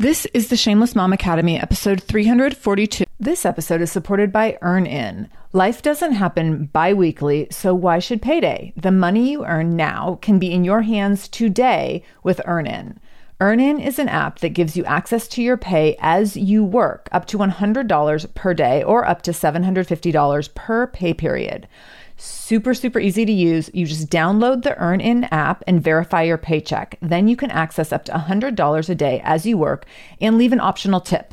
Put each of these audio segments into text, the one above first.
This is the Shameless Mom Academy, episode 342. This episode is supported by EarnIn. Life doesn't happen bi weekly, so why should payday? The money you earn now can be in your hands today with EarnIn. EarnIn is an app that gives you access to your pay as you work, up to $100 per day or up to $750 per pay period. Super, super easy to use. You just download the EarnIn app and verify your paycheck. Then you can access up to $100 a day as you work and leave an optional tip.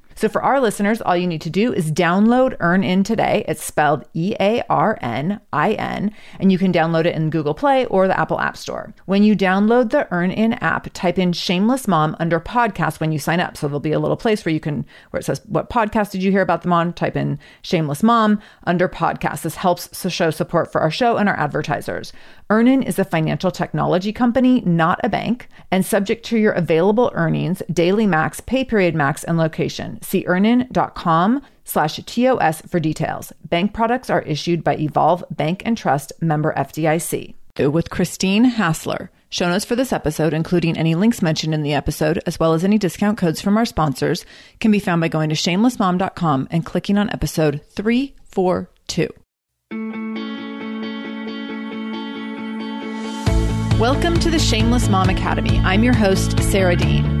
So for our listeners, all you need to do is download EarnIn today. It's spelled E A R N I N, and you can download it in Google Play or the Apple App Store. When you download the EarnIn app, type in Shameless Mom under podcast when you sign up. So there'll be a little place where you can, where it says, What podcast did you hear about them on? Type in Shameless Mom under podcast. This helps to show support for our show and our advertisers. EarnIn is a financial technology company, not a bank, and subject to your available earnings, daily max, pay period max, and location. See earnin.com slash TOS for details. Bank products are issued by Evolve Bank and Trust member FDIC. With Christine Hassler. Show notes for this episode, including any links mentioned in the episode, as well as any discount codes from our sponsors, can be found by going to shamelessmom.com and clicking on episode 342. Welcome to the Shameless Mom Academy. I'm your host, Sarah Dean.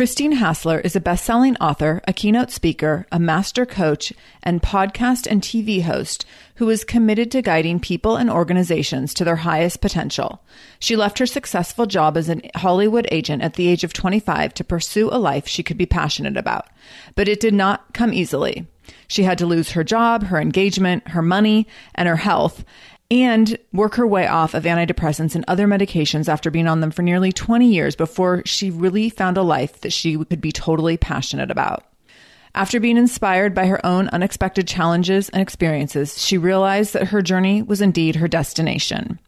Christine Hassler is a best selling author, a keynote speaker, a master coach, and podcast and TV host who is committed to guiding people and organizations to their highest potential. She left her successful job as a Hollywood agent at the age of 25 to pursue a life she could be passionate about. But it did not come easily. She had to lose her job, her engagement, her money, and her health, and work her way off of antidepressants and other medications after being on them for nearly 20 years before she really found a life that she could be totally passionate about. After being inspired by her own unexpected challenges and experiences, she realized that her journey was indeed her destination.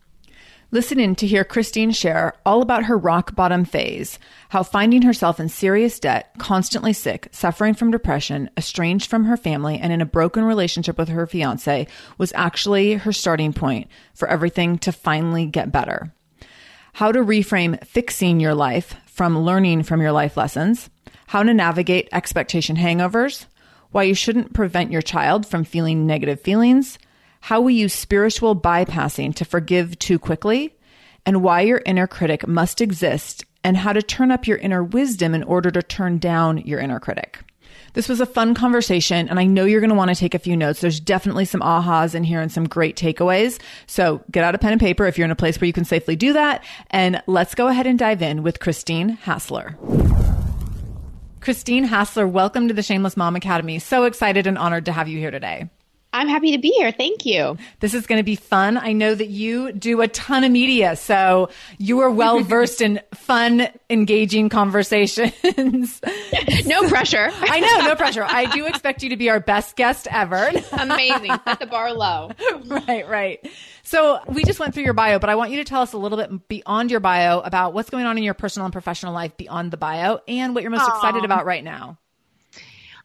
Listen in to hear Christine share all about her rock bottom phase, how finding herself in serious debt, constantly sick, suffering from depression, estranged from her family, and in a broken relationship with her fiance was actually her starting point for everything to finally get better. How to reframe fixing your life from learning from your life lessons, how to navigate expectation hangovers, why you shouldn't prevent your child from feeling negative feelings, how we use spiritual bypassing to forgive too quickly, and why your inner critic must exist, and how to turn up your inner wisdom in order to turn down your inner critic. This was a fun conversation, and I know you're going to want to take a few notes. There's definitely some ahas in here and some great takeaways. So get out a pen and paper if you're in a place where you can safely do that. And let's go ahead and dive in with Christine Hassler. Christine Hassler, welcome to the Shameless Mom Academy. So excited and honored to have you here today. I'm happy to be here. Thank you. This is going to be fun. I know that you do a ton of media, so you are well versed in fun, engaging conversations. no pressure. I know, no pressure. I do expect you to be our best guest ever. Amazing. Set the bar low. right, right. So we just went through your bio, but I want you to tell us a little bit beyond your bio about what's going on in your personal and professional life beyond the bio and what you're most Aww. excited about right now.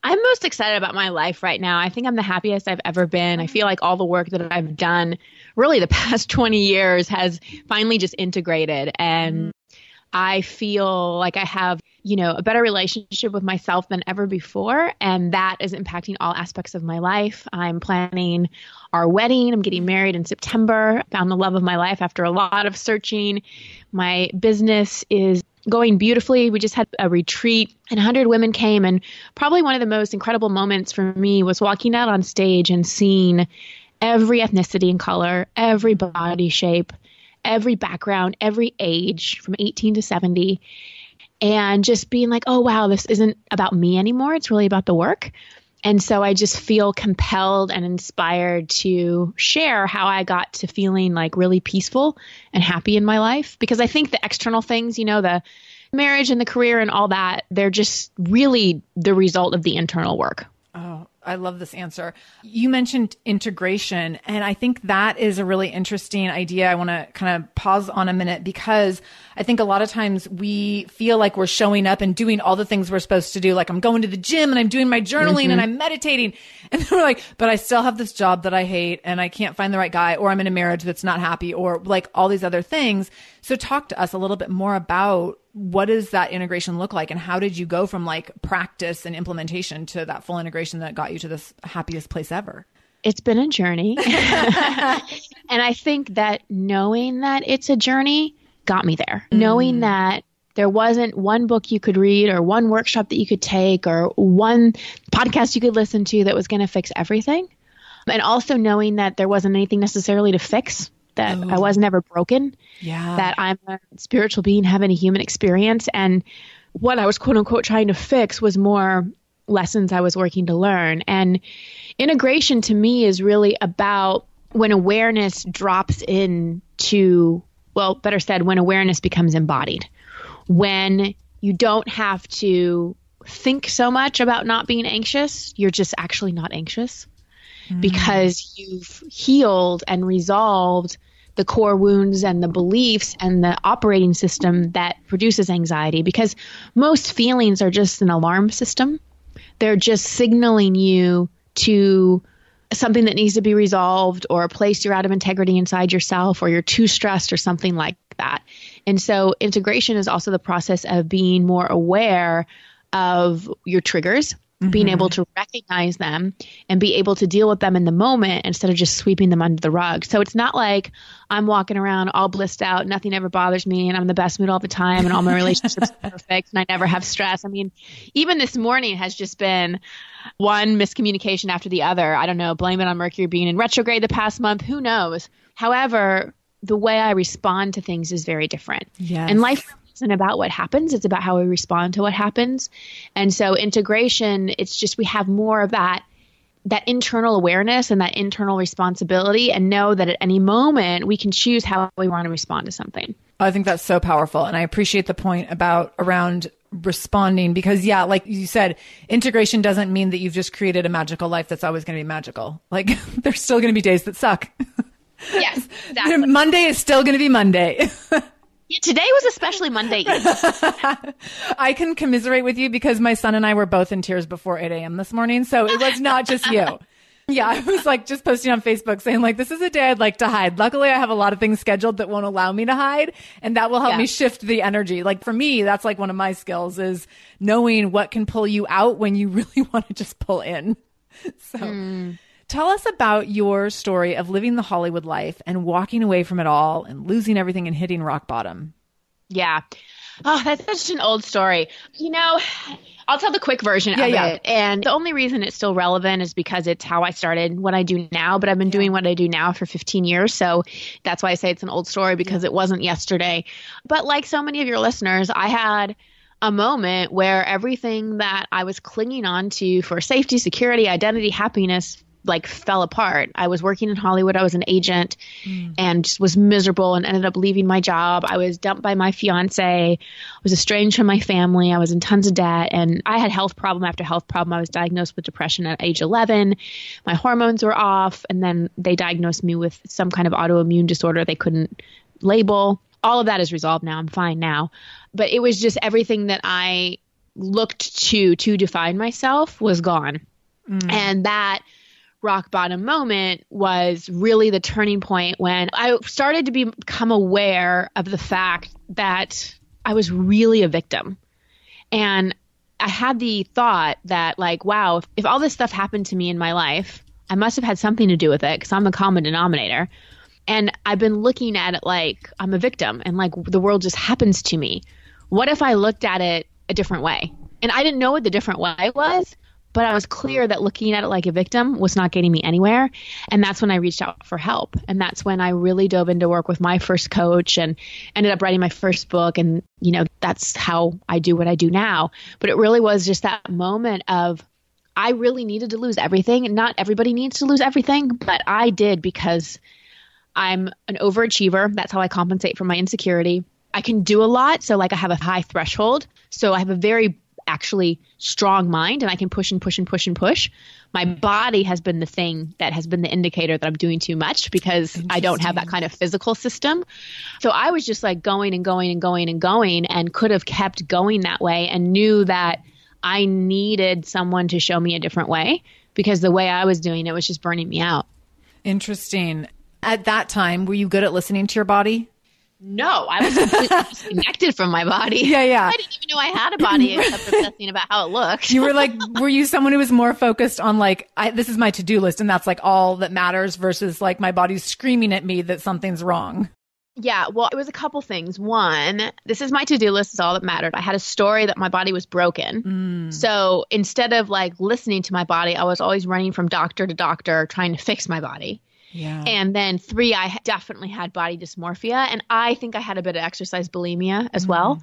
I'm most excited about my life right now. I think I'm the happiest I've ever been. I feel like all the work that I've done really the past 20 years has finally just integrated and mm-hmm. I feel like I have, you know, a better relationship with myself than ever before. And that is impacting all aspects of my life. I'm planning our wedding. I'm getting married in September. Found the love of my life after a lot of searching. My business is going beautifully. We just had a retreat and 100 women came. And probably one of the most incredible moments for me was walking out on stage and seeing every ethnicity and color, every body shape, every background, every age from 18 to 70. And just being like, oh, wow, this isn't about me anymore. It's really about the work. And so I just feel compelled and inspired to share how I got to feeling like really peaceful and happy in my life. Because I think the external things, you know, the marriage and the career and all that, they're just really the result of the internal work. Oh, I love this answer. You mentioned integration, and I think that is a really interesting idea. I want to kind of pause on a minute because I think a lot of times we feel like we're showing up and doing all the things we're supposed to do. Like I'm going to the gym and I'm doing my journaling mm-hmm. and I'm meditating. And then we're like, but I still have this job that I hate and I can't find the right guy, or I'm in a marriage that's not happy, or like all these other things. So talk to us a little bit more about what does that integration look like and how did you go from like practice and implementation to that full integration that got you to this happiest place ever? It's been a journey. and I think that knowing that it's a journey got me there. Mm. Knowing that there wasn't one book you could read or one workshop that you could take or one podcast you could listen to that was going to fix everything. And also knowing that there wasn't anything necessarily to fix that Ooh. I was never broken. Yeah. That I'm a spiritual being having a human experience. And what I was quote unquote trying to fix was more lessons I was working to learn. And integration to me is really about when awareness drops in to, well, better said, when awareness becomes embodied. When you don't have to think so much about not being anxious, you're just actually not anxious mm. because you've healed and resolved the core wounds and the beliefs and the operating system that produces anxiety because most feelings are just an alarm system. They're just signaling you to something that needs to be resolved or a place you're out of integrity inside yourself or you're too stressed or something like that. And so integration is also the process of being more aware of your triggers Mm-hmm. being able to recognize them and be able to deal with them in the moment instead of just sweeping them under the rug. So it's not like I'm walking around all blissed out, nothing ever bothers me, and I'm in the best mood all the time, and all my relationships are perfect, and I never have stress. I mean, even this morning has just been one miscommunication after the other. I don't know, blame it on Mercury being in retrograde the past month, who knows? However, the way I respond to things is very different. Yes. And life isn't about what happens, it's about how we respond to what happens. And so integration, it's just we have more of that that internal awareness and that internal responsibility and know that at any moment we can choose how we want to respond to something. I think that's so powerful and I appreciate the point about around responding because yeah, like you said, integration doesn't mean that you've just created a magical life that's always going to be magical. Like there's still going to be days that suck. Yes, exactly. Monday is still going to be Monday. Yeah, today was especially Monday. I can commiserate with you because my son and I were both in tears before 8 a.m. this morning. So it was not just you. Yeah, I was like just posting on Facebook saying like this is a day I'd like to hide. Luckily, I have a lot of things scheduled that won't allow me to hide, and that will help yeah. me shift the energy. Like for me, that's like one of my skills is knowing what can pull you out when you really want to just pull in. So. Mm. Tell us about your story of living the Hollywood life and walking away from it all and losing everything and hitting rock bottom. Yeah. Oh, that's such an old story. You know, I'll tell the quick version yeah, of yeah. it. And the only reason it's still relevant is because it's how I started what I do now, but I've been doing what I do now for 15 years. So that's why I say it's an old story because it wasn't yesterday. But like so many of your listeners, I had a moment where everything that I was clinging on to for safety, security, identity, happiness like fell apart. I was working in Hollywood. I was an agent mm. and just was miserable and ended up leaving my job. I was dumped by my fiance. I was estranged from my family. I was in tons of debt and I had health problem after health problem. I was diagnosed with depression at age 11. My hormones were off and then they diagnosed me with some kind of autoimmune disorder they couldn't label. All of that is resolved now. I'm fine now. But it was just everything that I looked to to define myself was gone. Mm. And that rock bottom moment was really the turning point when I started to become aware of the fact that I was really a victim. And I had the thought that, like, wow, if, if all this stuff happened to me in my life, I must have had something to do with it because I'm the common denominator. And I've been looking at it like I'm a victim and like the world just happens to me. What if I looked at it a different way? And I didn't know what the different way was, but I was clear that looking at it like a victim was not getting me anywhere. And that's when I reached out for help. And that's when I really dove into work with my first coach and ended up writing my first book. And, you know, that's how I do what I do now. But it really was just that moment of, I really needed to lose everything. Not everybody needs to lose everything, but I did because I'm an overachiever. That's how I compensate for my insecurity. I can do a lot. So, like, I have a high threshold. So, I have a very actually strong mind and I can push and push and push and push. My body has been the thing that has been the indicator that I'm doing too much because I don't have that kind of physical system. So I was just like going and going and going and going and could have kept going that way and knew that I needed someone to show me a different way because the way I was doing it was just burning me out. Interesting. At that time, were you good at listening to your body? No, I was completely disconnected from my body. Yeah, yeah. I didn't even know I had a body except obsessing about how it looked. You were like, were you someone who was more focused on like, I, this is my to do list and that's like all that matters versus like my body's screaming at me that something's wrong? Yeah, well, it was a couple things. One, this is my to do list, is all that mattered. I had a story that my body was broken. Mm. So instead of like listening to my body, I was always running from doctor to doctor trying to fix my body. Yeah. And then three, I definitely had body dysmorphia. And I think I had a bit of exercise bulimia as mm well.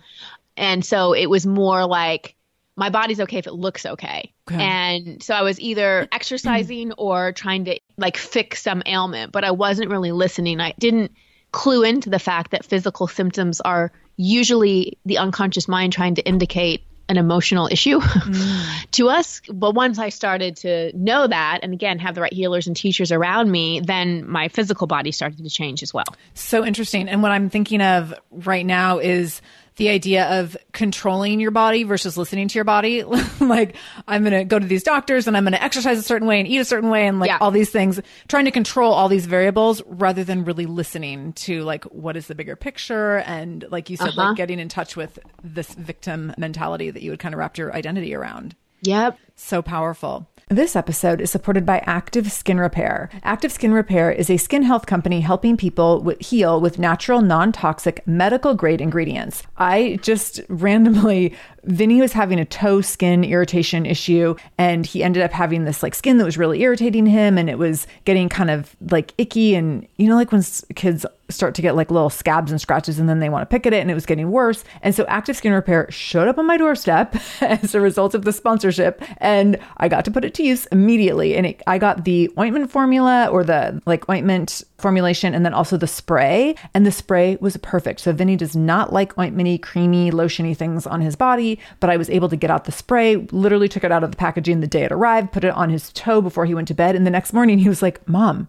And so it was more like, my body's okay if it looks okay. okay. And so I was either exercising or trying to like fix some ailment, but I wasn't really listening. I didn't clue into the fact that physical symptoms are usually the unconscious mind trying to indicate an emotional issue mm. to us. But once I started to know that, and again, have the right healers and teachers around me, then my physical body started to change as well. So interesting. And what I'm thinking of right now is the idea of controlling your body versus listening to your body. like, I'm going to go to these doctors and I'm going to exercise a certain way and eat a certain way and like yeah. all these things, trying to control all these variables rather than really listening to like what is the bigger picture. And like you said, uh-huh. like getting in touch with this victim mentality that you would kind of wrap your identity around. Yep. So powerful. This episode is supported by Active Skin Repair. Active Skin Repair is a skin health company helping people heal with natural, non toxic, medical grade ingredients. I just randomly Vinny was having a toe skin irritation issue and he ended up having this like skin that was really irritating him and it was getting kind of like icky and you know like when kids start to get like little scabs and scratches and then they want to pick at it and it was getting worse and so active skin repair showed up on my doorstep as a result of the sponsorship and i got to put it to use immediately. And it, i got the ointment formula or the like ointment formulation and then also the spray. And the spray was perfect. So vinny does not like ointmenty creamy lotiony things on his body but I was able to get out the spray, literally took it out of the packaging the day it arrived, put it on his toe before he went to bed. And the next morning he was like, Mom,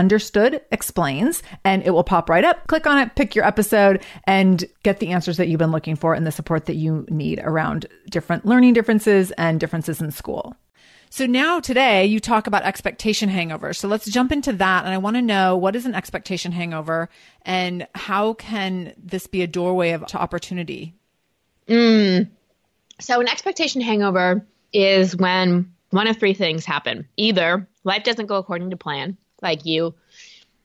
Understood Explains, and it will pop right up. Click on it, pick your episode, and get the answers that you've been looking for and the support that you need around different learning differences and differences in school. So now today you talk about expectation hangover. So let's jump into that. And I want to know what is an expectation hangover and how can this be a doorway of, to opportunity? Mm. So an expectation hangover is when one of three things happen. Either life doesn't go according to plan, like you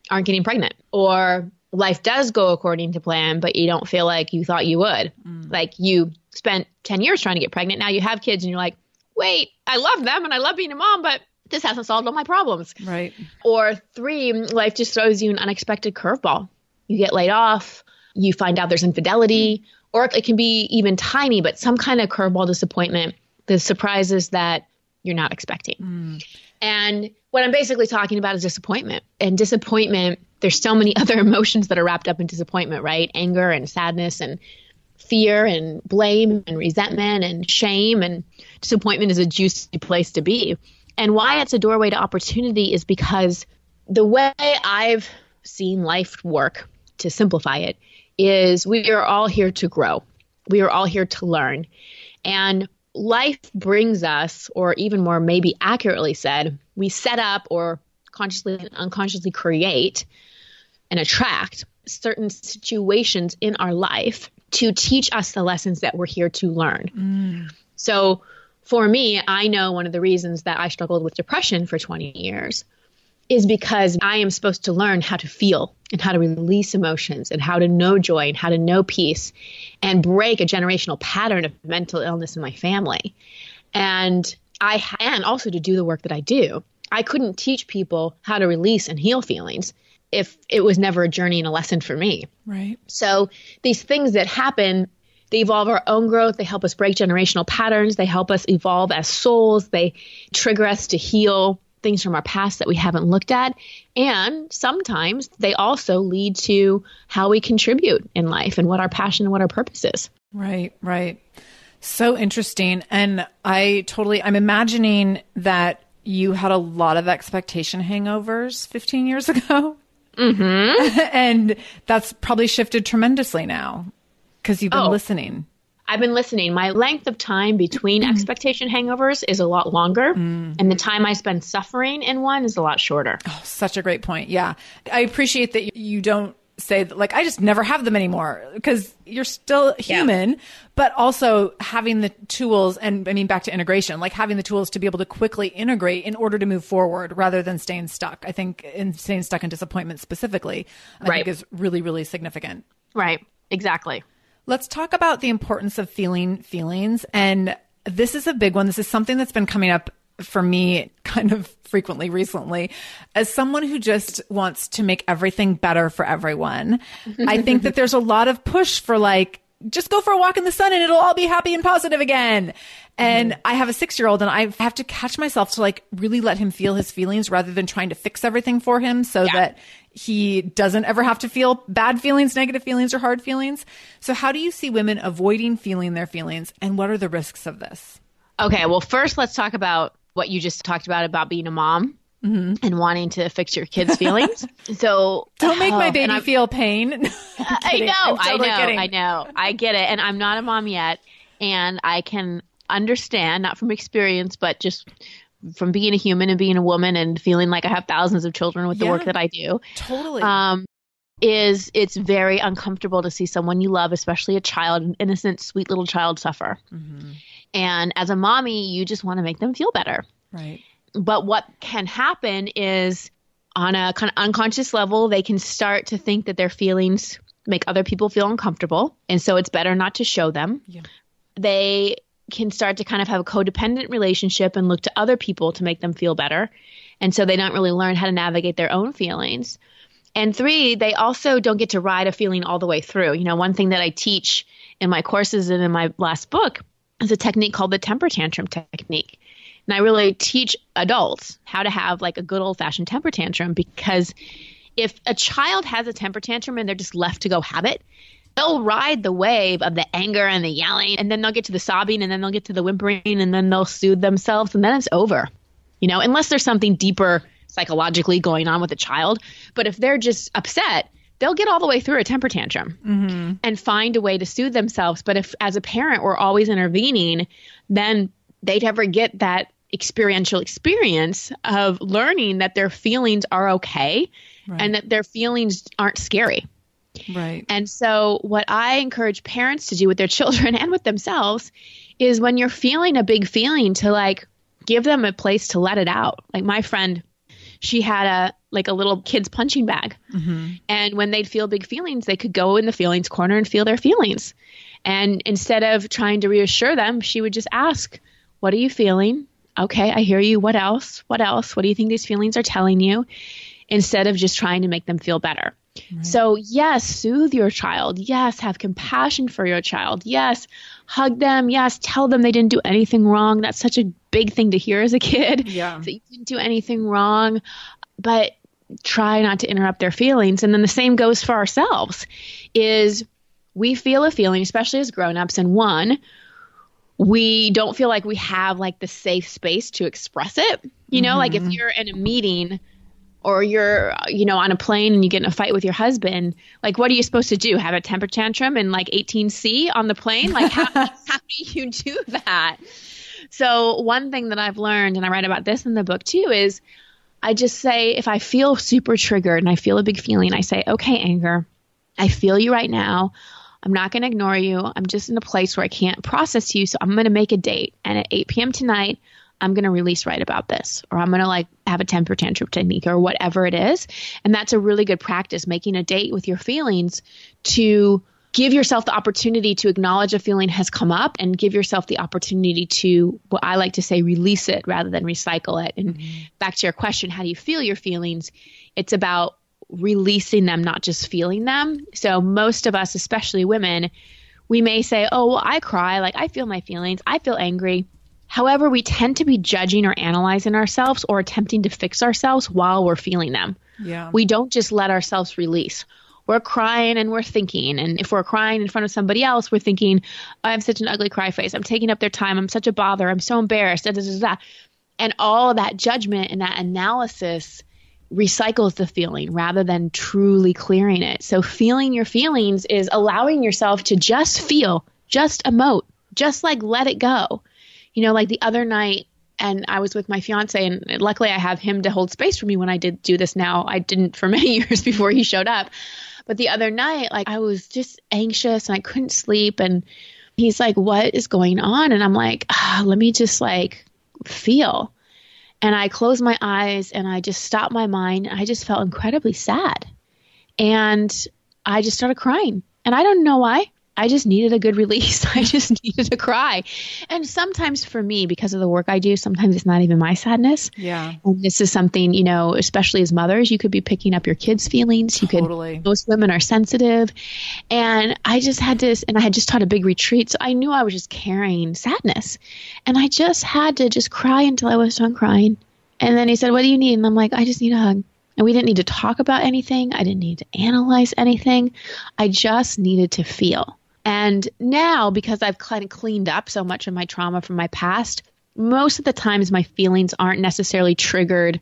aren't getting pregnant, or life does go according to plan, but you don't feel like you thought you would. Mm. Like you spent 10 years trying to get pregnant. Now you have kids and you're like, wait, I love them and I love being a mom, but this hasn't solved all my problems. Right. Or three, life just throws you an unexpected curveball. You get laid off, you find out there's infidelity, or it can be even tiny, but some kind of curveball disappointment, the surprises that you're not expecting. Mm. And what I'm basically talking about is disappointment. And disappointment, there's so many other emotions that are wrapped up in disappointment, right? Anger and sadness and fear and blame and resentment and shame and disappointment is a juicy place to be. And why it's a doorway to opportunity is because the way I've seen life work, to simplify it, is we are all here to grow. We are all here to learn. And life brings us, or even more maybe accurately said, we set up or consciously and unconsciously create and attract certain situations in our life to teach us the lessons that we're here to learn. Mm. So for me, I know one of the reasons that I struggled with depression for 20 years is because I am supposed to learn how to feel and how to release emotions and how to know joy and how to know peace and break a generational pattern of mental illness in my family. And I and also to do the work that I do. I couldn't teach people how to release and heal feelings if it was never a journey and a lesson for me. Right. So these things that happen, they evolve our own growth. They help us break generational patterns. They help us evolve as souls. They trigger us to heal things from our past that we haven't looked at. And sometimes they also lead to how we contribute in life and what our passion and what our purpose is. Right, right. So interesting. And I totally, I'm imagining that you had a lot of expectation hangovers 15 years ago. Mm-hmm. and that's probably shifted tremendously now because you've been oh, listening. I've been listening. My length of time between mm. expectation hangovers is a lot longer, mm. and the time I spend suffering in one is a lot shorter. Oh, such a great point. Yeah. I appreciate that you don't say that, like, I just never have them anymore because you're still human, yeah. but also having the tools and I mean, back to integration, like having the tools to be able to quickly integrate in order to move forward rather than staying stuck. I think in staying stuck in disappointment specifically, I right. think is really, really significant. Right. Exactly. Let's talk about the importance of feeling feelings. And this is a big one. This is something that's been coming up for me kind of frequently recently as someone who just wants to make everything better for everyone. I think that there's a lot of push for like, just go for a walk in the sun and it'll all be happy and positive again. And mm-hmm. I have a six year old and I have to catch myself to like really let him feel his feelings rather than trying to fix everything for him so yeah. that he doesn't ever have to feel bad feelings, negative feelings, or hard feelings. So, how do you see women avoiding feeling their feelings and what are the risks of this? Okay, well, first let's talk about what you just talked about about being a mom. Mm-hmm. And wanting to fix your kids' feelings. so don't make my baby feel pain. I know, totally I know, kidding. I know. I get it. And I'm not a mom yet. And I can understand, not from experience, but just from being a human and being a woman and feeling like I have thousands of children with the yeah, work that I do. Totally. Um, is it's very uncomfortable to see someone you love, especially a child, an innocent, sweet little child, suffer. Mm-hmm. And as a mommy, you just want to make them feel better. Right. But what can happen is on a kind of unconscious level, they can start to think that their feelings make other people feel uncomfortable. And so it's better not to show them. Yeah. They can start to kind of have a codependent relationship and look to other people to make them feel better. And so they don't really learn how to navigate their own feelings. And three, they also don't get to ride a feeling all the way through. You know, one thing that I teach in my courses and in my last book is a technique called the temper tantrum technique. And I really teach adults how to have like a good old fashioned temper tantrum because if a child has a temper tantrum and they're just left to go have it, they'll ride the wave of the anger and the yelling and then they'll get to the sobbing and then they'll get to the whimpering and then they'll soothe themselves and then it's over. You know, unless there's something deeper psychologically going on with a child. But if they're just upset, they'll get all the way through a temper tantrum mm-hmm. and find a way to soothe themselves. But if, as a parent, we're always intervening, then they'd never get that experiential experience of learning that their feelings are okay right. and that their feelings aren't scary. Right. And so, what I encourage parents to do with their children and with themselves is when you're feeling a big feeling to like give them a place to let it out. Like my friend, she had a like a little kid's punching bag. Mm-hmm. And when they'd feel big feelings, they could go in the feelings corner and feel their feelings. And instead of trying to reassure them, she would just ask, What are you feeling? Okay, I hear you. What else? What else? What do you think these feelings are telling you? Instead of just trying to make them feel better. Right. So, yes, soothe your child. Yes, have compassion for your child. Yes, hug them. Yes, tell them they didn't do anything wrong. That's such a big thing to hear as a kid. Yeah. That you didn't do anything wrong. But try not to interrupt their feelings. And then the same goes for ourselves is we feel a feeling, especially as grown-ups, and one, we don't feel like we have like the safe space to express it. You know, mm-hmm. like if mm-hmm. you're in a meeting or you're you know on a plane and you get in a fight with your husband like what are you supposed to do have a temper tantrum in like 18c on the plane like how, how do you do that so one thing that i've learned and i write about this in the book too is i just say if i feel super triggered and i feel a big feeling i say okay anger i feel you right now I'm not going to ignore you. I'm just in a place where I can't process you. So I'm going to make a date. And at 8 p.m. tonight, I'm going to release right about this, or I'm going to like have a temper tantrum technique, or whatever it is. And that's a really good practice, making a date with your feelings to give yourself the opportunity to acknowledge a feeling has come up and give yourself the opportunity to what I like to say release it rather than recycle it. And mm-hmm. back to your question, how do you feel your feelings? It's about releasing them, not just feeling them. So most of us, especially women, we may say, "Oh, well, I cry, like I feel my feelings, I feel angry." However, we tend to be judging or analyzing ourselves or attempting to fix ourselves while we're feeling them. Yeah. We don't just let ourselves release. We're crying and we're thinking. And if we're crying in front of somebody else, we're thinking, I have such an ugly cry face. I'm taking up their time. I'm such a bother. I'm so embarrassed. Da, da, da. And all that judgment and that analysis recycles the feeling rather than truly clearing it. So, feeling your feelings is allowing yourself to just feel, just emote, just like let it go you know, like the other night, and I was with my fiance, and luckily I have him to hold space for me when I did do this now. I didn't for many years before he showed up. But the other night, like I was just anxious and I couldn't sleep. And he's like, What is going on? And I'm like, ah, Let me just like feel. And I closed my eyes and I just stopped my mind. I just felt incredibly sad. And I just started crying. And I don't know why. I just needed a good release. I just needed to cry. And sometimes for me, because of the work I do, sometimes it's not even my sadness. Yeah. And this is something, you know, especially as mothers, you could be picking up your kids' feelings. You could totally. could, most women are sensitive. And I just had to, and I had just taught a big retreat. So I knew I was just carrying sadness. And I just had to just cry until I was done crying. And then he said, What do you need? And I'm like, I just need a hug. And we didn't need to talk about anything. I didn't need to analyze anything. I just needed to feel. And now, because I've kind of cleaned up so much of my trauma from my past, most of the times my feelings aren't necessarily triggered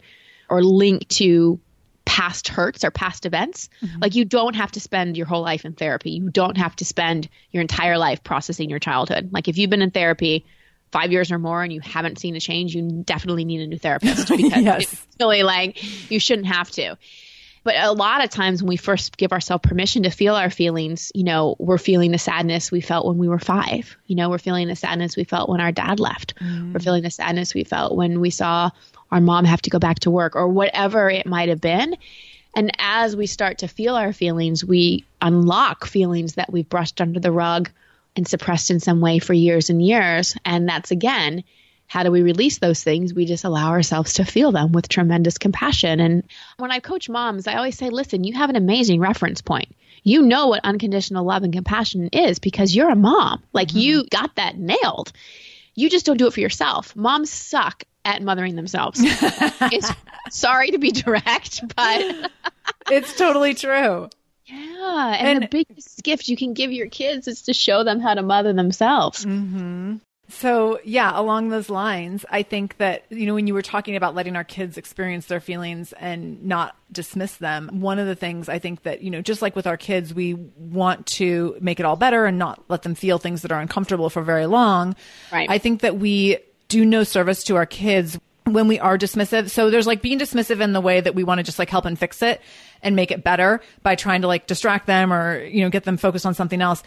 or linked to past hurts or past events. Mm-hmm. Like you don't have to spend your whole life in therapy. You don't have to spend your entire life processing your childhood. Like if you've been in therapy five years or more and you haven't seen a change, you definitely need a new therapist because yes. it's really like you shouldn't have to. But a lot of times when we first give ourselves permission to feel our feelings, you know, we're feeling the sadness we felt when we were five. You know, we're feeling the sadness we felt when our dad left. Mm. We're feeling the sadness we felt when we saw our mom have to go back to work or whatever it might have been. And as we start to feel our feelings, we unlock feelings that we've brushed under the rug and suppressed in some way for years and years. And that's again, how do we release those things? We just allow ourselves to feel them with tremendous compassion. And when I coach moms, I always say, listen, you have an amazing reference point. You know what unconditional love and compassion is because you're a mom. Like mm-hmm. you got that nailed. You just don't do it for yourself. Moms suck at mothering themselves. sorry to be direct, but it's totally true. Yeah, and, and, the biggest gift you can give your kids is to show them how to mother themselves. Mm-hmm. So, yeah, along those lines, I think that, you know, when you were talking about letting our kids experience their feelings and not dismiss them, one of the things I think that, you know, just like with our kids, we want to make it all better and not let them feel things that are uncomfortable for very long. Right. I think that we do no service to our kids when we are dismissive. So there's like being dismissive in the way that we want to just like help and fix it and make it better by trying to like distract them or, you know, get them focused on something else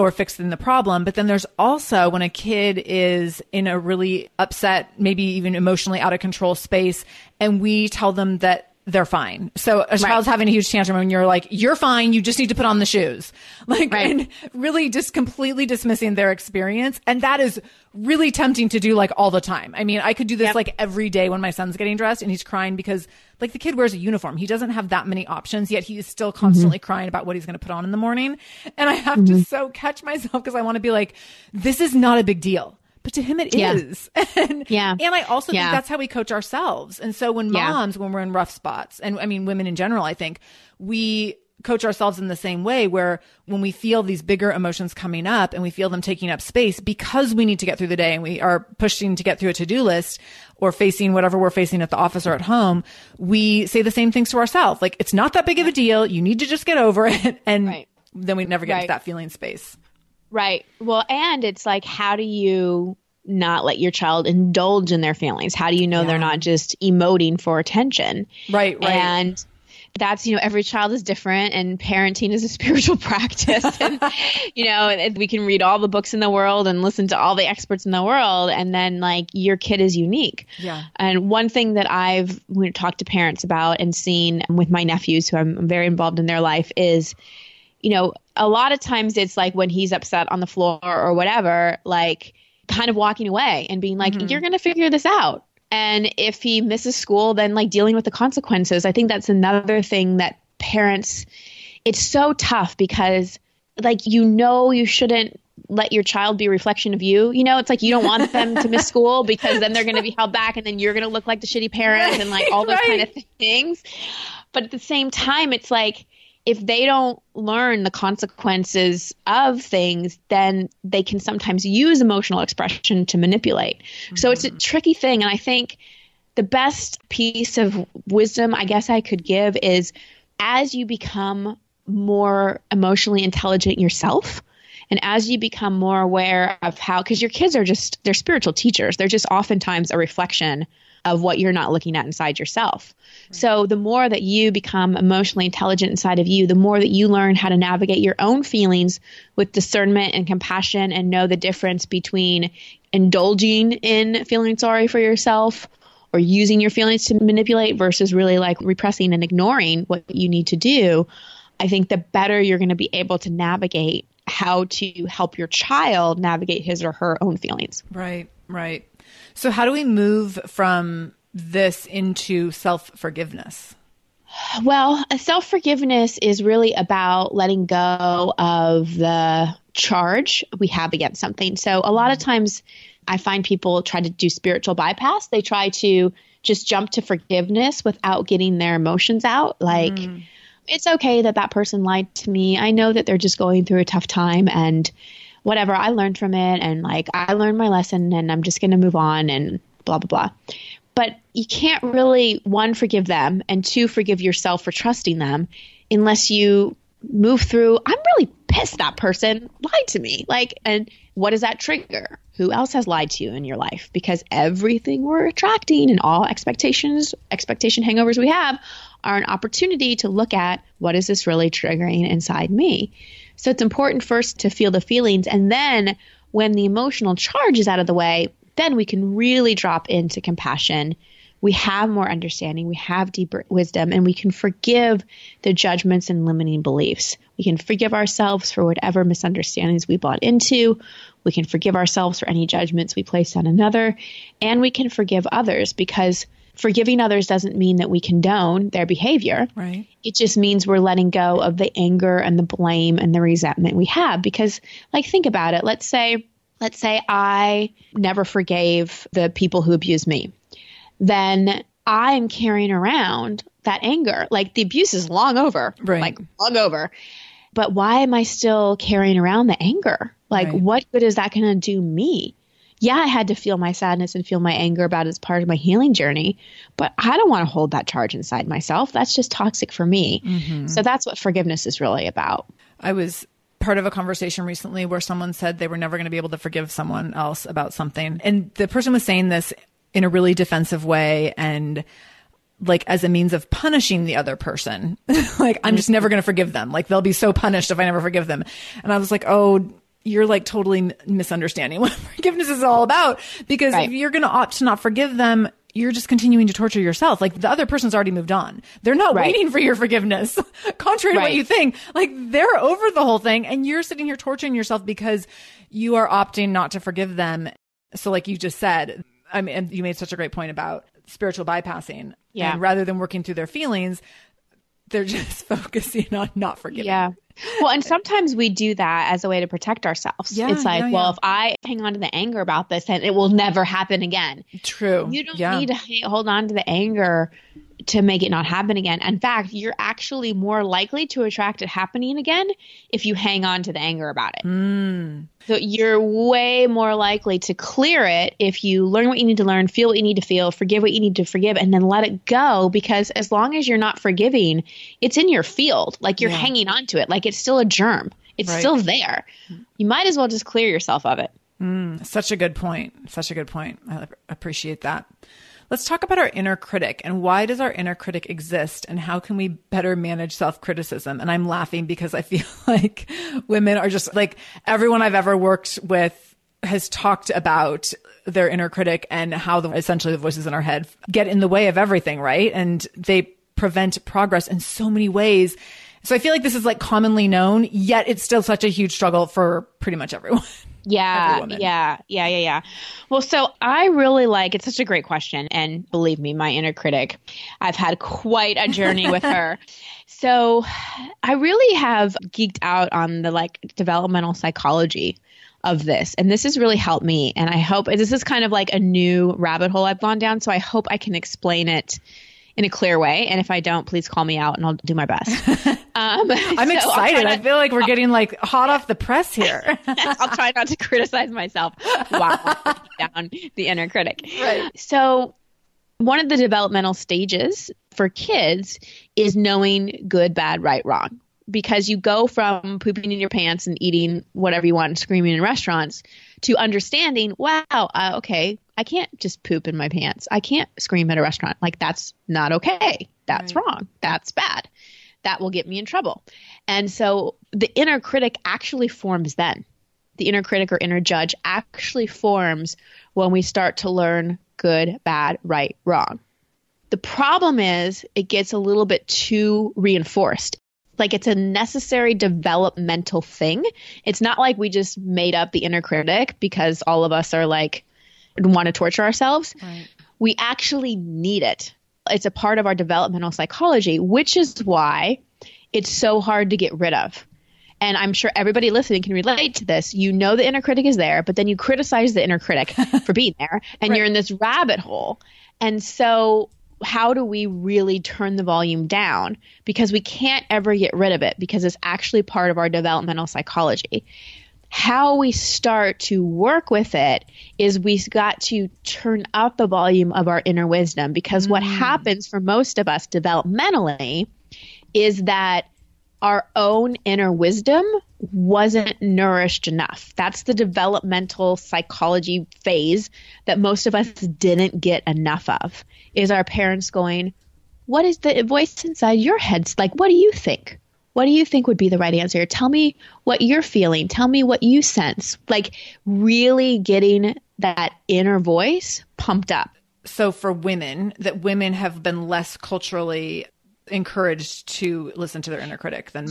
or fixing the problem. But then there's also when a kid is in a really upset, maybe even emotionally out of control space and we tell them that they're fine. So a right. child's having a huge tantrum and you're like, you're fine. You just need to put on the shoes. Like, right. and really just completely dismissing their experience. And that is really tempting to do like all the time. I mean, I could do this yep. like every day when my son's getting dressed and he's crying because like the kid wears a uniform. He doesn't have that many options yet. He is still constantly mm-hmm. crying about what he's going to put on in the morning. And I have mm-hmm. to so catch myself because I want to be like, this is not a big deal but to him it yeah. is. and, yeah. And I also yeah. think that's how we coach ourselves. And so when moms, when we're in rough spots, and I mean women in general, I think we coach ourselves in the same way where when we feel these bigger emotions coming up and we feel them taking up space because we need to get through the day and we are pushing to get through a to-do list or facing whatever we're facing at the office or at home, we say the same things to ourselves. Like, it's not that big of a deal. You need to just get over it. And right. then we never get right. to that feeling space. Right. Well, and it's like, how do you not let your child indulge in their feelings? How do you know yeah. they're not just emoting for attention? Right, right. And that's, you know, every child is different and parenting is a spiritual practice. and, you know, we can read all the books in the world and listen to all the experts in the world. And then, like, your kid is unique. Yeah. And one thing that I've talked to parents about and seen with my nephews, who I'm very involved in their life, is, you know, a lot of times it's like when he's upset on the floor or whatever, like kind of walking away and being like, mm-hmm. you're going to figure this out. And if he misses school, then like dealing with the consequences. I think that's another thing that parents, it's so tough because like, you know, you shouldn't let your child be a reflection of you. You know, it's like you don't want them to miss school because then they're going to be held back and then you're going to look like the shitty parent right, and like all those right. kind of things. But at the same time, it's like, if they don't learn the consequences of things, then they can sometimes use emotional expression to manipulate. Mm-hmm. So it's a mm-hmm. tricky thing. And I think the best piece of wisdom I guess I could give is as you become more emotionally intelligent yourself, and as you become more aware of how, because your kids are just, they're spiritual teachers, they're just oftentimes a reflection of what you're not looking at inside yourself. So the more that you become emotionally intelligent inside of you, the more that you learn how to navigate your own feelings with discernment and compassion and know the difference between indulging in feeling sorry for yourself or using your feelings to manipulate versus really like repressing and ignoring what you need to do. I think the better you're going to be able to navigate how to help your child navigate his or her own feelings. Right, right. So, how do we move from this into self forgiveness? Well, self forgiveness is really about letting go of the charge we have against something. So, a lot of times I find people try to do spiritual bypass. They try to just jump to forgiveness without getting their emotions out. Like, mm. it's okay that that person lied to me. I know that they're just going through a tough time and whatever, I learned from it and like I learned my lesson and I'm just going to move on and blah, blah, blah. But you can't really, one, forgive them and two, forgive yourself for trusting them unless you move through, I'm really pissed that person lied to me. Like, and what does that trigger? Who else has lied to you in your life? Because everything we're attracting and all expectations, expectation hangovers we have are an opportunity to look at what is this really triggering inside me. So it's important first to feel the feelings and then when the emotional charge is out of the way, then we can really drop into compassion. We have more understanding, we have deeper wisdom, and we can forgive the judgments and limiting beliefs. We can forgive ourselves for whatever misunderstandings we bought into. We can forgive ourselves for any judgments we placed on another. And we can forgive others because forgiving others doesn't mean that we condone their behavior. Right. It just means we're letting go of the anger and the blame and the resentment we have. Because, like, think about it. Let's say, let's say I never forgave the people who abused me. Then I am carrying around that anger. Like the abuse is long over. Right. Like long over. But why am I still carrying around the anger? Like, Right. what good is that going to do me? Yeah, I had to feel my sadness and feel my anger about it as part of my healing journey, but I don't want to hold that charge inside myself. That's just toxic for me. Mm-hmm. So that's what forgiveness is really about. I was part of a conversation recently where someone said they were never going to be able to forgive someone else about something. And the person was saying this in a really defensive way and like as a means of punishing the other person. like I'm just never going to forgive them. Like they'll be so punished if I never forgive them. And I was like, "Oh, you're like totally misunderstanding what forgiveness is all about because Right. if you're going to opt to not forgive them, you're just continuing to torture yourself. Like the other person's already moved on. They're not Right. waiting for your forgiveness. Contrary to what you think. Like they're over the whole thing and you're sitting here torturing yourself because you are opting not to forgive them. So like you just said, I mean, and you made such a great point about spiritual bypassing. Yeah. And rather than working through their feelings, they're just focusing on not forgiving. Yeah. Well, and sometimes we do that as a way to protect ourselves. Yeah, it's like, yeah, well, yeah. if I hang on to the anger about this, then it will never happen again. True. You don't need to hold on to the anger to make it not happen again. In fact, you're actually more likely to attract it happening again if you hang on to the anger about it. Mm. So you're way more likely to clear it if you learn what you need to learn, feel what you need to feel, forgive what you need to forgive, and then let it go. Because as long as you're not forgiving, it's in your field. Like you're hanging on to it. Like it's still a germ. It's Right. still there. You might as well just clear yourself of it. Mm, such a good point. Such a good point. I appreciate that. Let's talk about our inner critic and why does our inner critic exist and how can we better manage self criticism? And I'm laughing because I feel like women are just like everyone I've ever worked with has talked about their inner critic and how the essentially the voices in our head get in the way of everything, right? And they prevent progress in so many ways. So I feel like this is like commonly known, yet it's still such a huge struggle for pretty much everyone. Yeah, yeah, yeah, yeah, yeah. Well, so I really like it's such a great question, and believe me, my inner critic, I've had quite a journey with her. So, I really have geeked out on the like developmental psychology of this, and this has really helped me. And I hope this is kind of like a new rabbit hole I've gone down. So I hope I can explain it in a clear way. And if I don't, please call me out, and I'll do my best. Um, I'm so excited. I feel like we're getting like hot off the press here. I'll try not to criticize myself while down the inner critic. Right. So, one of the developmental stages for kids is knowing good, bad, right, wrong. Because you go from pooping in your pants and eating whatever you want and screaming in restaurants to understanding, wow, uh, okay, I can't just poop in my pants. I can't scream at a restaurant. Like, that's not okay. That's wrong. That's bad. That will get me in trouble. And so the inner critic actually forms then. The inner critic or inner judge actually forms when we start to learn good, bad, right, wrong. The problem is it gets a little bit too reinforced. Like it's a necessary developmental thing. It's not like we just made up the inner critic because all of us are like want to torture ourselves. We actually need it. It's a part of our developmental psychology, which is why it's so hard to get rid of. And I'm sure everybody listening can relate to this. You know the inner critic is there, but then you criticize the inner critic for being there, and you're in this rabbit hole. And so, how do we really turn the volume down? Because we can't ever get rid of it because it's actually part of our developmental psychology. How we start to work with it is we've got to turn up the volume of our inner wisdom because what mm. happens for most of us developmentally is that our own inner wisdom wasn't nourished enough. That's the developmental psychology phase that most of us didn't get enough of. Is our parents going, what is the voice inside your head? Like, what do you think? What do you think would be the right answer? Tell me what you're feeling. Tell me what you sense. Like, really getting that inner voice pumped up. So, for women, that women have been less culturally encouraged to listen to their inner critic than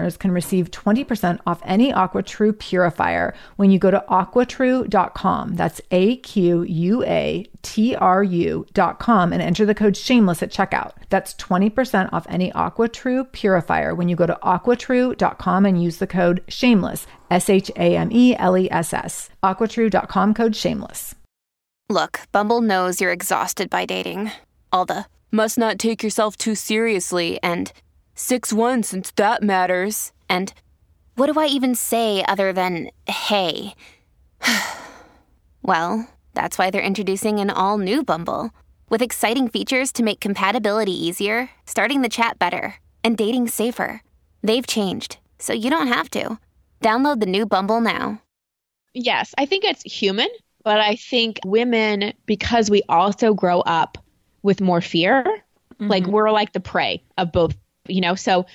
listeners can receive 20% off any AquaTrue purifier when you go to aquatrue.com. That's A Q U A T R U.com and enter the code shameless at checkout. That's 20% off any AquaTrue purifier when you go to aquatrue.com and use the code shameless, S H A M E L E S S. Aquatrue.com code shameless. Look, Bumble knows you're exhausted by dating. All the must not take yourself too seriously and 6 1 since that matters. And what do I even say other than hey? well, that's why they're introducing an all new Bumble with exciting features to make compatibility easier, starting the chat better, and dating safer. They've changed, so you don't have to. Download the new Bumble now. Yes, I think it's human, but I think women, because we also grow up with more fear, mm-hmm. like we're like the prey of both you know, so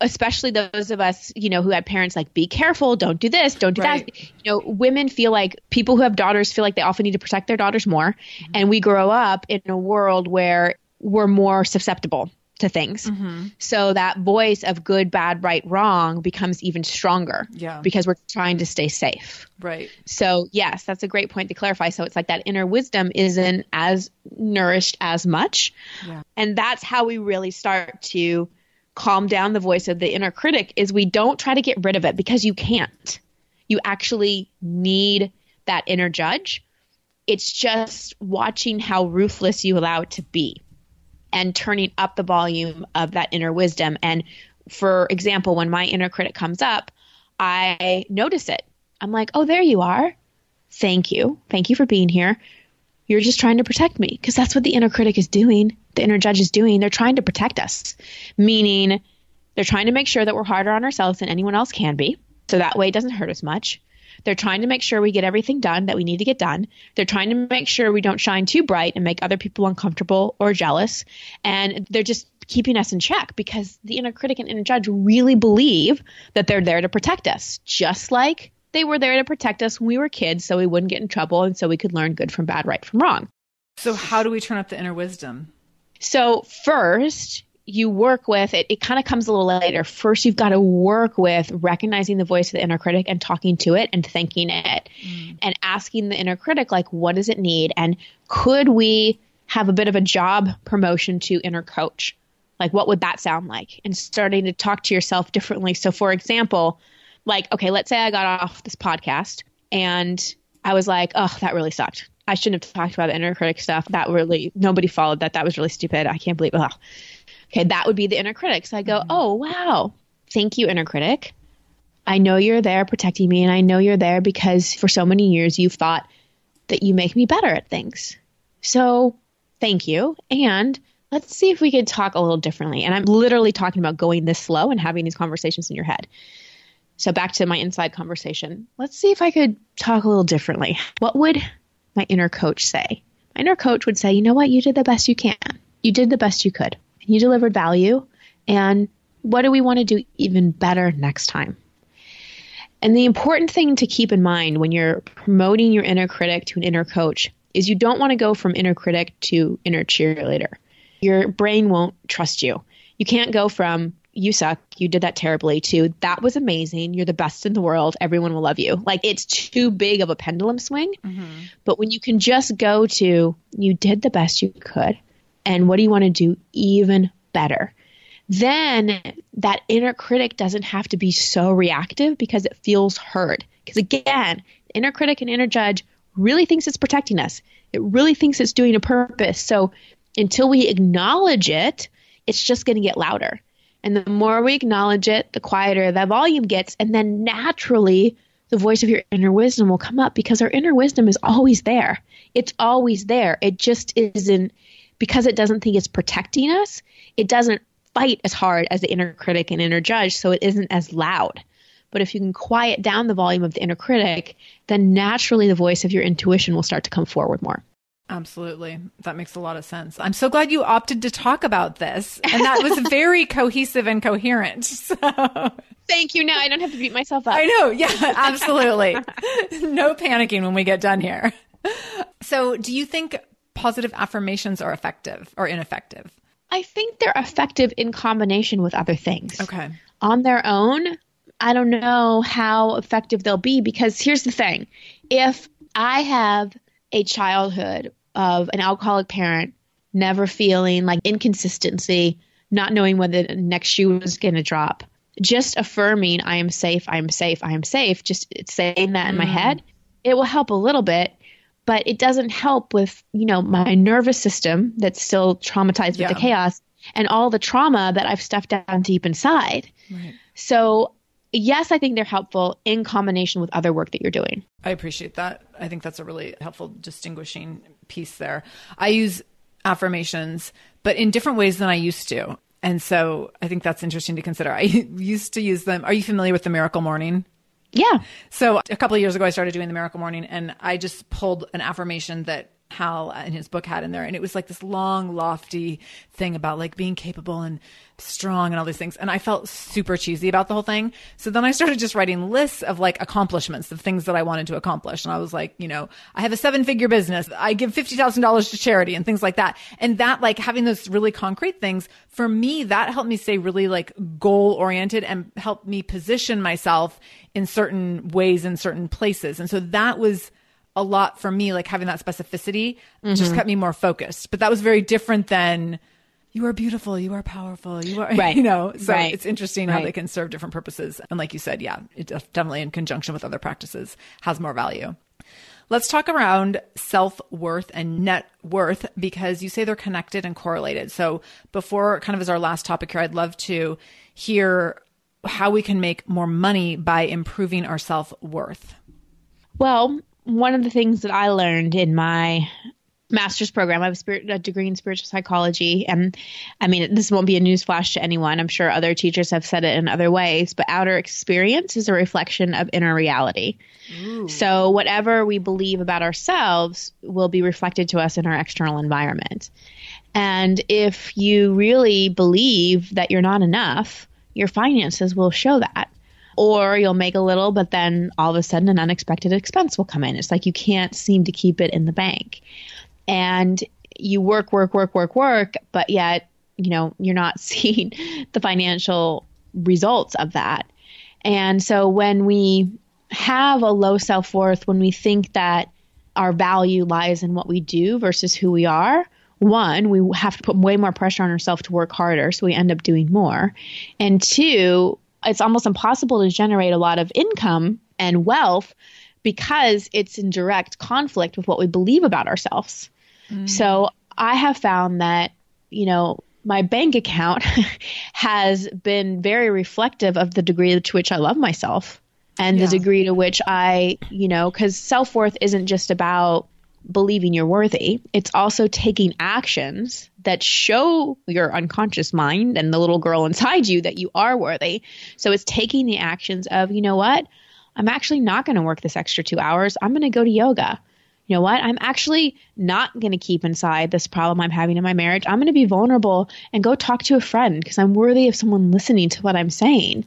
especially those of us, you know, who had parents like, be careful, don't do this, don't do right. that. You know, women feel like people who have daughters feel like they often need to protect their daughters more. Mm-hmm. And we grow up in a world where we're more susceptible to things. Mm-hmm. So that voice of good, bad, right, wrong becomes even stronger. Yeah. Because we're trying to stay safe. Right. So, yes, that's a great point to clarify. So, it's like that inner wisdom isn't as nourished as much. Yeah. And that's how we really start to calm down the voice of the inner critic is we don't try to get rid of it because you can't. You actually need that inner judge. It's just watching how ruthless you allow it to be and turning up the volume of that inner wisdom. And for example, when my inner critic comes up, I notice it. I'm like, oh, there you are. Thank you. Thank you for being here. You're just trying to protect me because that's what the inner critic is doing. The inner judge is doing. They're trying to protect us, meaning they're trying to make sure that we're harder on ourselves than anyone else can be. So that way it doesn't hurt us much. They're trying to make sure we get everything done that we need to get done. They're trying to make sure we don't shine too bright and make other people uncomfortable or jealous. And they're just keeping us in check because the inner critic and inner judge really believe that they're there to protect us, just like they were there to protect us when we were kids so we wouldn't get in trouble and so we could learn good from bad, right from wrong. So, how do we turn up the inner wisdom? So, first, you work with it, it kind of comes a little later. First, you've got to work with recognizing the voice of the inner critic and talking to it and thanking it mm. and asking the inner critic, like, what does it need? And could we have a bit of a job promotion to inner coach? Like, what would that sound like? And starting to talk to yourself differently. So, for example, like, okay, let's say I got off this podcast and I was like, oh, that really sucked. I shouldn't have talked about the inner critic stuff. That really, nobody followed that. That was really stupid. I can't believe, oh. Okay, that would be the inner critic. So I go, mm-hmm. oh, wow. Thank you, inner critic. I know you're there protecting me, and I know you're there because for so many years you've thought that you make me better at things. So thank you. And let's see if we could talk a little differently. And I'm literally talking about going this slow and having these conversations in your head. So back to my inside conversation. Let's see if I could talk a little differently. What would my inner coach say? My inner coach would say, you know what? You did the best you can. You did the best you could. You delivered value. And what do we want to do even better next time? And the important thing to keep in mind when you're promoting your inner critic to an inner coach is you don't want to go from inner critic to inner cheerleader. Your brain won't trust you. You can't go from you suck, you did that terribly too. that was amazing, you're the best in the world, everyone will love you. Like it's too big of a pendulum swing. Mm-hmm. But when you can just go to you did the best you could and what do you want to do even better? then that inner critic doesn't have to be so reactive because it feels heard. Because again, inner critic and inner judge really thinks it's protecting us. It really thinks it's doing a purpose. So until we acknowledge it, it's just going to get louder. And the more we acknowledge it, the quieter that volume gets. And then naturally, the voice of your inner wisdom will come up because our inner wisdom is always there. It's always there. It just isn't because it doesn't think it's protecting us, it doesn't fight as hard as the inner critic and inner judge, so it isn't as loud. But if you can quiet down the volume of the inner critic, then naturally the voice of your intuition will start to come forward more. Absolutely. That makes a lot of sense. I'm so glad you opted to talk about this. And that was very cohesive and coherent. So. Thank you. Now I don't have to beat myself up. I know. Yeah, absolutely. no panicking when we get done here. So, do you think positive affirmations are effective or ineffective? I think they're effective in combination with other things. Okay. On their own, I don't know how effective they'll be because here's the thing. If I have a childhood of an alcoholic parent never feeling like inconsistency, not knowing when the next shoe was going to drop, just affirming I am safe, I am safe, I am safe, just saying that in my mm. head, it will help a little bit but it doesn't help with, you know, my nervous system that's still traumatized with yeah. the chaos and all the trauma that I've stuffed down deep inside. Right. So, yes, I think they're helpful in combination with other work that you're doing. I appreciate that. I think that's a really helpful distinguishing piece there. I use affirmations, but in different ways than I used to. And so I think that's interesting to consider. I used to use them. Are you familiar with the Miracle Morning? Yeah. So a couple of years ago, I started doing the Miracle Morning, and I just pulled an affirmation that Hal uh, and his book had in there. And it was like this long, lofty thing about like being capable and strong and all these things. And I felt super cheesy about the whole thing. So then I started just writing lists of like accomplishments, of things that I wanted to accomplish. And I was like, you know, I have a seven figure business. I give $50,000 to charity and things like that. And that like having those really concrete things for me, that helped me stay really like goal oriented and helped me position myself in certain ways in certain places. And so that was, a lot for me, like having that specificity mm-hmm. just kept me more focused. But that was very different than you are beautiful, you are powerful, you are, right. you know, so right. it's interesting right. how they can serve different purposes. And like you said, yeah, it definitely in conjunction with other practices has more value. Let's talk around self worth and net worth because you say they're connected and correlated. So, before kind of as our last topic here, I'd love to hear how we can make more money by improving our self worth. Well, one of the things that I learned in my master's program. I have a, spirit, a, degree in spiritual psychology. And I mean, this won't be a newsflash to anyone. I'm sure other teachers have said it in other ways, but outer experience is a reflection of inner reality. Ooh. So whatever we believe about ourselves will be reflected to us in our external environment. And if you really believe that you're not enough, your finances will show that or you'll make a little, but then all of a sudden an unexpected expense will come in. It's like you can't seem to keep it in the bank. And you work, work, work, work, work, but yet, you know, you're not seeing the financial results of that. And so when we have a low self worth, when we think that our value lies in what we do versus who we are, one, we have to put way more pressure on ourselves to work harder, so we end up doing more. And two, it's almost impossible to generate a lot of income and wealth because it's in direct conflict with what we believe about ourselves. Mm. So I have found that, you know, my bank account has been very reflective of the degree to which I love myself and yeah. the degree to which I, you know, because self worth isn't just about believing you're worthy, it's also taking actions that show your unconscious mind and the little girl inside you that you are worthy. So it's taking the actions of, you know what? I'm actually not going to work this extra two hours. I'm going to go to yoga. You know what? I'm actually not going to keep inside this problem I'm having in my marriage. I'm going to be vulnerable and go talk to a friend because I'm worthy of someone listening to what I'm saying.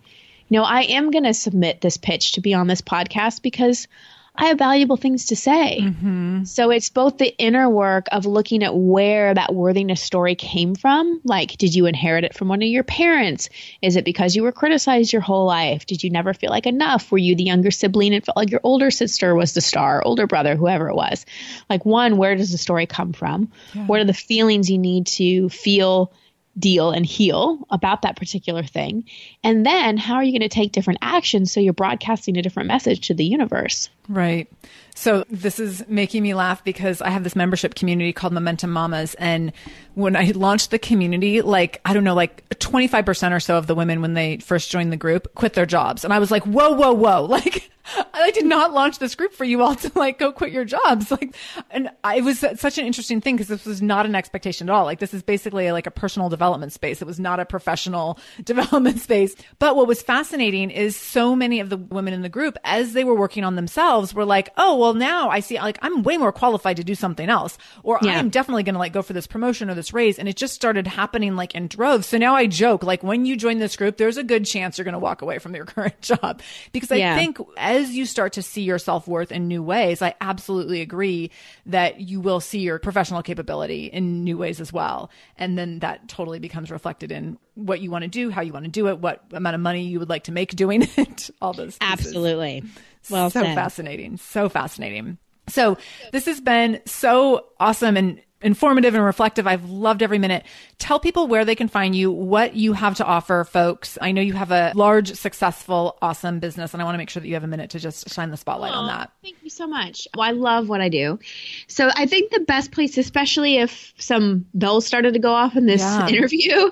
You know, I am going to submit this pitch to be on this podcast because I have valuable things to say. Mm-hmm. So it's both the inner work of looking at where that worthiness story came from. Like, did you inherit it from one of your parents? Is it because you were criticized your whole life? Did you never feel like enough? Were you the younger sibling and felt like your older sister was the star, older brother, whoever it was? Like, one, where does the story come from? Yeah. What are the feelings you need to feel? Deal and heal about that particular thing? And then how are you going to take different actions so you're broadcasting a different message to the universe? Right. So this is making me laugh because I have this membership community called Momentum Mamas. And when I launched the community, like, I don't know, like 25% or so of the women when they first joined the group quit their jobs. And I was like, whoa, whoa, whoa. Like, I did not launch this group for you all to like go quit your jobs. Like, and I, it was such an interesting thing because this was not an expectation at all. Like, this is basically like a personal development space. It was not a professional development space. But what was fascinating is so many of the women in the group, as they were working on themselves, were like, oh, well, now I see like I'm way more qualified to do something else, or yeah. I'm definitely going to like go for this promotion or this raise. And it just started happening like in droves. So now I joke, like when you join this group, there's a good chance you're going to walk away from your current job because I yeah. think as you start to see your self worth in new ways, I absolutely agree that you will see your professional capability in new ways as well. And then that totally becomes reflected in what you want to do, how you want to do it, what amount of money you would like to make doing it, all those. Pieces. Absolutely. Well, so fascinating. So fascinating. So this has been so awesome and informative and reflective. I've loved every minute. Tell people where they can find you, what you have to offer, folks. I know you have a large, successful, awesome business, and I want to make sure that you have a minute to just shine the spotlight on that. Thank you so much. Well, I love what I do. So I think the best place, especially if some bells started to go off in this yeah. interview,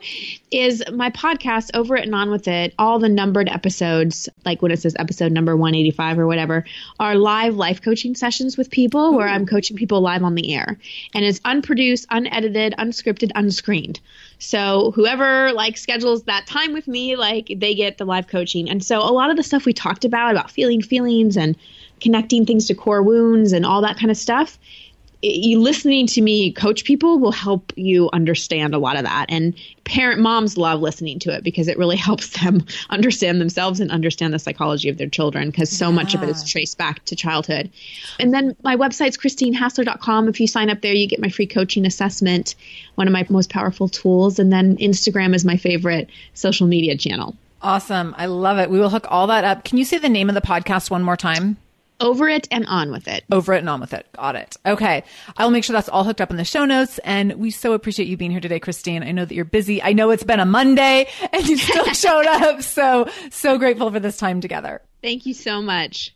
is my podcast over at On With It. All the numbered episodes, like when it says episode number 185 or whatever, are live life coaching sessions with people Ooh. where I'm coaching people live on the air. And it's unproduced, unedited, unscripted, unscreened. So whoever like schedules that time with me, like they get the live coaching. And so a lot of the stuff we talked about, about feeling feelings and connecting things to core wounds and all that kind of stuff, listening to me coach people will help you understand a lot of that. And parent moms love listening to it because it really helps them understand themselves and understand the psychology of their children because so yeah. much of it is traced back to childhood. And then my website's christinehassler.com if you sign up there you get my free coaching assessment one of my most powerful tools. And then instagram is my favorite social media channel. Awesome. I love it. We will hook all that up. Can you say the name of the podcast one more time over it and on with it. Over it and on with it. Got it. Okay. I'll make sure that's all hooked up in the show notes. And we so appreciate you being here today, Christine. I know that you're busy. I know it's been a Monday and you still showed up. So, so grateful for this time together. Thank you so much.